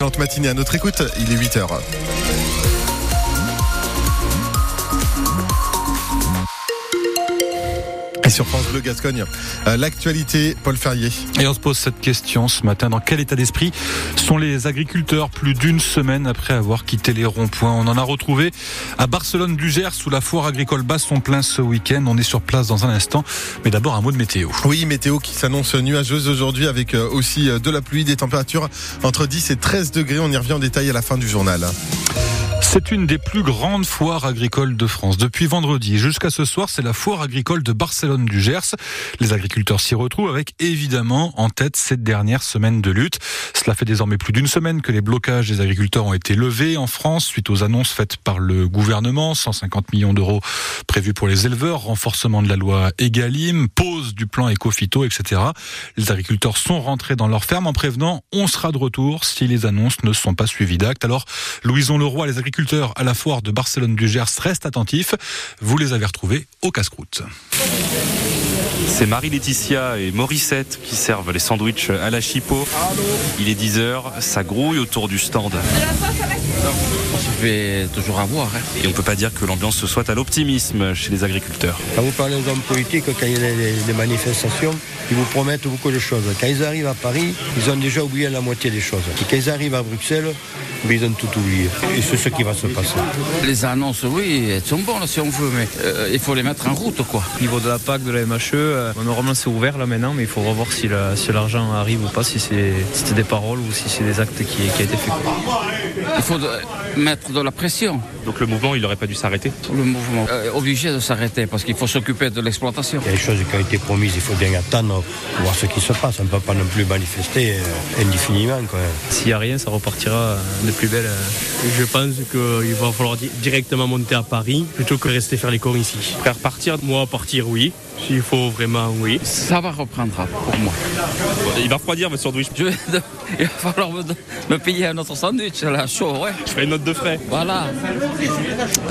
Excellente matinée à notre écoute, il est 8h. Et sur France Bleu Gascogne, euh, l'actualité, Paul Ferrier. Et on se pose cette question ce matin. Dans quel état d'esprit sont les agriculteurs plus d'une semaine après avoir quitté les ronds-points? On en a retrouvé à Barcelone du Gers sous la foire agricole Basson plein ce week-end. On est sur place dans un instant. Mais d'abord un mot de météo. Oui, météo qui s'annonce nuageuse aujourd'hui avec euh, aussi euh, de la pluie, des températures entre 10 et 13 degrés. On y revient en détail à la fin du journal. C'est une des plus grandes foires agricoles de France. Depuis vendredi jusqu'à ce soir, c'est la foire agricole de Barcelone du Gers. Les agriculteurs s'y retrouvent avec évidemment en tête cette dernière semaine de lutte. Cela fait désormais plus d'une semaine que les blocages des agriculteurs ont été levés en France suite aux annonces faites par le gouvernement. 150 millions d'euros prévus pour les éleveurs, renforcement de la loi Egalim, pause du plan Ecofito, etc. Les agriculteurs sont rentrés dans leur ferme en prévenant on sera de retour si les annonces ne sont pas suivies d'actes. Alors, Louison Leroy, les agriculteurs à la foire de Barcelone du Gers restent attentifs. Vous les avez retrouvés au casse-croûte. C'est Marie-Laetitia et Morissette qui servent les sandwichs à la chipot. Il est 10h, ça grouille autour du stand. On se fait toujours avoir. Hein. Et on ne peut pas dire que l'ambiance soit à l'optimisme chez les agriculteurs. Quand vous parlez aux hommes politiques, quand il y a des manifestations, ils vous promettent beaucoup de choses. Quand ils arrivent à Paris, ils ont déjà oublié la moitié des choses. Et quand ils arrivent à Bruxelles, mais ils ont tout oublié. Et c'est ce qui va se passer. Les annonces, oui, elles sont bonnes si on veut, mais euh, il faut les mettre en route, quoi. Au niveau de la PAC, de la MHE, euh, normalement c'est ouvert là maintenant, mais il faut revoir si l'argent arrive ou pas, si c'est des paroles ou si c'est des actes qui, qui a été fait. Il faut mettre de la pression. Donc le mouvement, il n'aurait pas dû s'arrêter Le mouvement est obligé de s'arrêter parce qu'il faut s'occuper de l'exploitation. Il y a des choses qui ont été promises, il faut bien attendre pour voir ce qui se passe. On ne peut pas non plus manifester euh, indéfiniment. S'il n'y a rien, ça repartira de plus belle. Je pense qu'il va falloir directement monter à Paris plutôt que rester faire les cours ici. Frère partir Moi, partir, oui. S'il faut vraiment, oui. Ça va reprendre pour moi. Il va refroidir votre sandwich. Je Il va falloir me, payer un autre sandwich, là, chaud, ouais. Je ferai une note de frais. Voilà.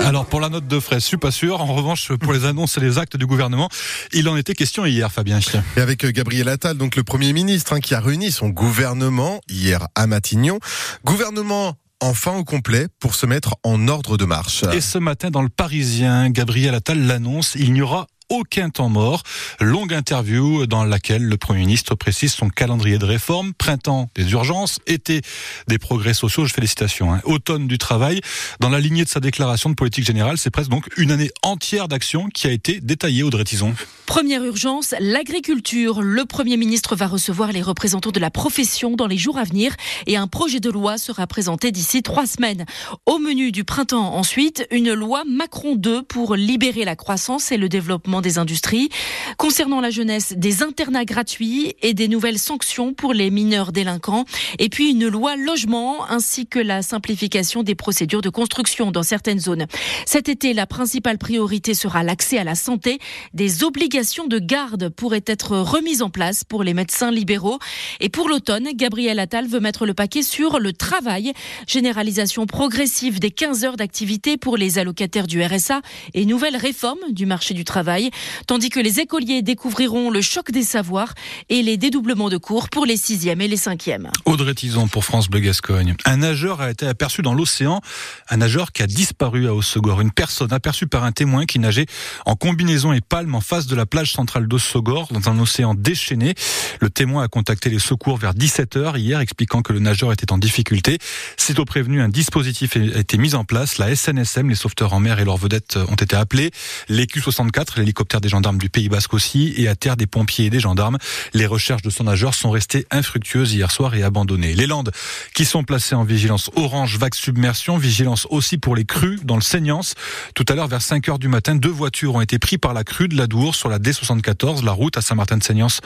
Alors, pour la note de frais, je suis pas sûr. En revanche, pour les annonces et les actes du gouvernement, il en était question hier, Fabien. Et avec euh, Gabriel Attal, donc le Premier ministre, hein, qui a réuni son gouvernement hier à Matignon. Gouvernement enfin au complet pour se mettre en ordre de marche. Et ce matin, dans le Parisien, Gabriel Attal l'annonce, il n'y aura aucun temps mort. Longue interview dans laquelle le Premier ministre précise son calendrier de réforme. Printemps des urgences, été des progrès sociaux, je fais citations, hein. automne du travail. Dans la lignée de sa déclaration de politique générale, c'est presque donc une année entière d'action qui a été détaillée, Audrey Tison. Première urgence, l'agriculture. Le Premier ministre va recevoir les représentants de la profession dans les jours à venir et un projet de loi sera présenté d'ici trois semaines. Au menu du printemps ensuite, une loi Macron 2 pour libérer la croissance et le développement des industries. Concernant la jeunesse, des internats gratuits et des nouvelles sanctions pour les mineurs délinquants. Et puis une loi logement ainsi que la simplification des procédures de construction dans certaines zones. Cet été, la principale priorité sera l'accès à la santé. Des obligations de garde pourraient être remises en place pour les médecins libéraux. Et pour l'automne, Gabriel Attal veut mettre le paquet sur le travail. Généralisation progressive des 15 heures d'activité pour les allocataires du RSA et nouvelle réforme du marché du travail tandis que les écoliers découvriront le choc des savoirs et les dédoublements de cours pour les sixièmes et les cinquièmes. Audrey Tison pour France Bleu Gascogne. Un nageur a été aperçu dans l'océan, un nageur qui a disparu à Hossegor. Une personne aperçue par un témoin qui nageait en combinaison et palme en face de la plage centrale d'Hossegor dans un océan déchaîné. Le témoin a contacté les secours vers 17h hier expliquant que le nageur était en difficulté. Sitôt prévenu, un dispositif a été mis en place. La SNSM, les sauveteurs en mer et leurs vedettes ont été appelés. L'EQ 64, l'hélicoptère des gendarmes du Pays Basque aussi, et à terre des pompiers et des gendarmes. Les recherches de son nageur sont restées infructueuses hier soir et abandonnées. Les Landes qui sont placées en vigilance orange vague submersion, vigilance aussi pour les crues dans le Seignance. Tout à l'heure, vers 5 heures du matin, deux voitures ont été prises par la crue de la Dour sur la D74, la route à Saint-Martin-de-Seignance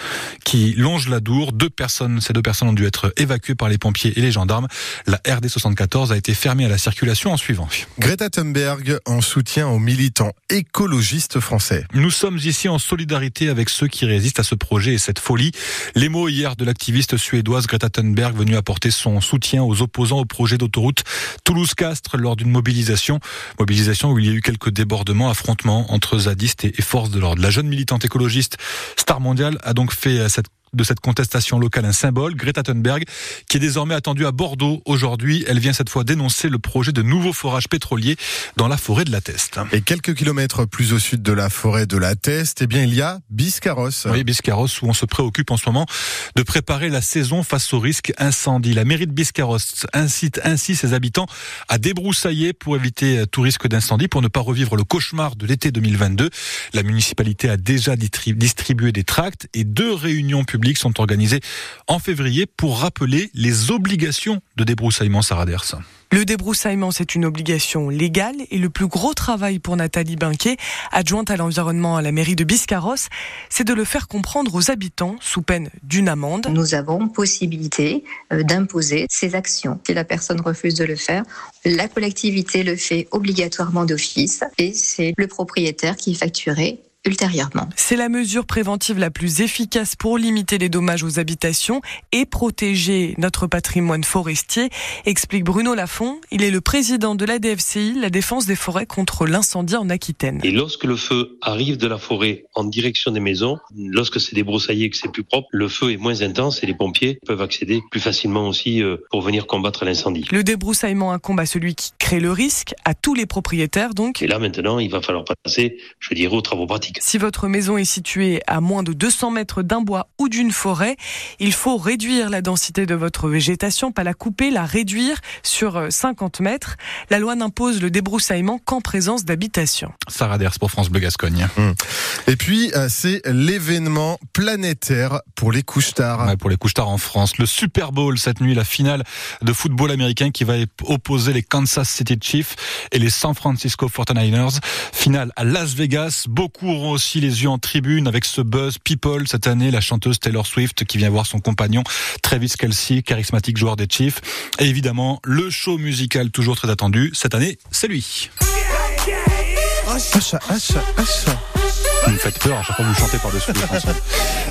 qui longe la Dour. Deux personnes, ces deux personnes ont dû être évacuées par les pompiers et les gendarmes. La RD 74 a été fermée à la circulation en suivant. Greta Thunberg en soutien aux militants écologistes français. Nous sommes ici en solidarité avec ceux qui résistent à ce projet et cette folie. Les mots hier de l'activiste suédoise Greta Thunberg venue apporter son soutien aux opposants au projet d'autoroute Toulouse-Castres lors d'une mobilisation. Mobilisation où il y a eu quelques débordements, affrontements entre zadistes et forces de l'ordre. La jeune militante écologiste star mondiale a donc fait cette de cette contestation locale un symbole, Greta Thunberg, qui est désormais attendue à Bordeaux aujourd'hui. Elle vient cette fois dénoncer le projet de nouveau forage pétrolier dans la forêt de la Teste. Et quelques kilomètres plus au sud de la forêt de la Teste, eh bien, il y a Biscarros. Oui, Biscarros, où on se préoccupe en ce moment de préparer la saison face au risque incendie. La mairie de Biscarros incite ainsi ses habitants à débroussailler pour éviter tout risque d'incendie, pour ne pas revivre le cauchemar de l'été 2022. La municipalité a déjà distribué des tracts et deux réunions publiques sont organisées en février pour rappeler les obligations de débroussaillement Saraders. Le débroussaillement, c'est une obligation légale et le plus gros travail pour Nathalie Binquet, adjointe à l'environnement à la mairie de Biscarros, c'est de le faire comprendre aux habitants sous peine d'une amende. Nous avons possibilité euh, d'imposer ces actions. Si la personne refuse de le faire, la collectivité le fait obligatoirement d'office et c'est le propriétaire qui est facturé ultérieurement. C'est la mesure préventive la plus efficace pour limiter les dommages aux habitations et protéger notre patrimoine forestier, explique Bruno Lafont. Il est le président de la DFCI, la défense des forêts contre l'incendie en Aquitaine. Et lorsque le feu arrive de la forêt en direction des maisons, lorsque c'est débroussaillé et que c'est plus propre, le feu est moins intense et les pompiers peuvent accéder plus facilement aussi euh, pour venir combattre l'incendie. Le débroussaillement incombe à celui qui crée le risque, à tous les propriétaires donc. Et là maintenant, il va falloir passer, je dirais, aux travaux pratiques. Si votre maison est située à moins de 200 mètres d'un bois ou d'une forêt, il faut réduire la densité de votre végétation, pas la couper, la réduire sur 50 mètres. La loi n'impose le débroussaillement qu'en présence d'habitation. Sarah Ders pour France Bleu Gascogne. Hum. Et puis, euh, c'est l'événement planétaire pour les couches tard. Ouais, pour les couches tard en France. Le Super Bowl cette nuit, la finale de football américain qui va opposer les Kansas City Chiefs et les San Francisco 49ers. Finale à Las Vegas. Beaucoup aussi les yeux en tribune avec ce buzz People cette année, la chanteuse Taylor Swift qui vient voir son compagnon Travis Kelsey, charismatique joueur des Chiefs. Et évidemment, le show musical toujours très attendu cette année, c'est lui. Vous me faites peur à chaque fois que vous chantez par-dessus les chansons.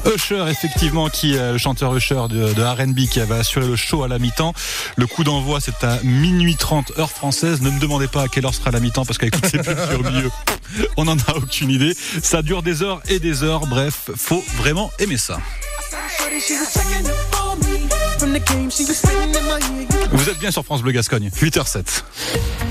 Usher, effectivement, qui est le chanteur Usher de, de R&B qui avait assuré le show à la mi-temps. Le coup d'envoi, c'est à minuit 30 heure française. Ne me demandez pas à quelle heure sera la mi-temps parce qu'avec toutes ces pubs sur le milieu, on n'en a aucune idée. Ça dure des heures et des heures. Bref, faut vraiment aimer ça. Vous êtes bien sur France Bleu Gascogne, 8h07.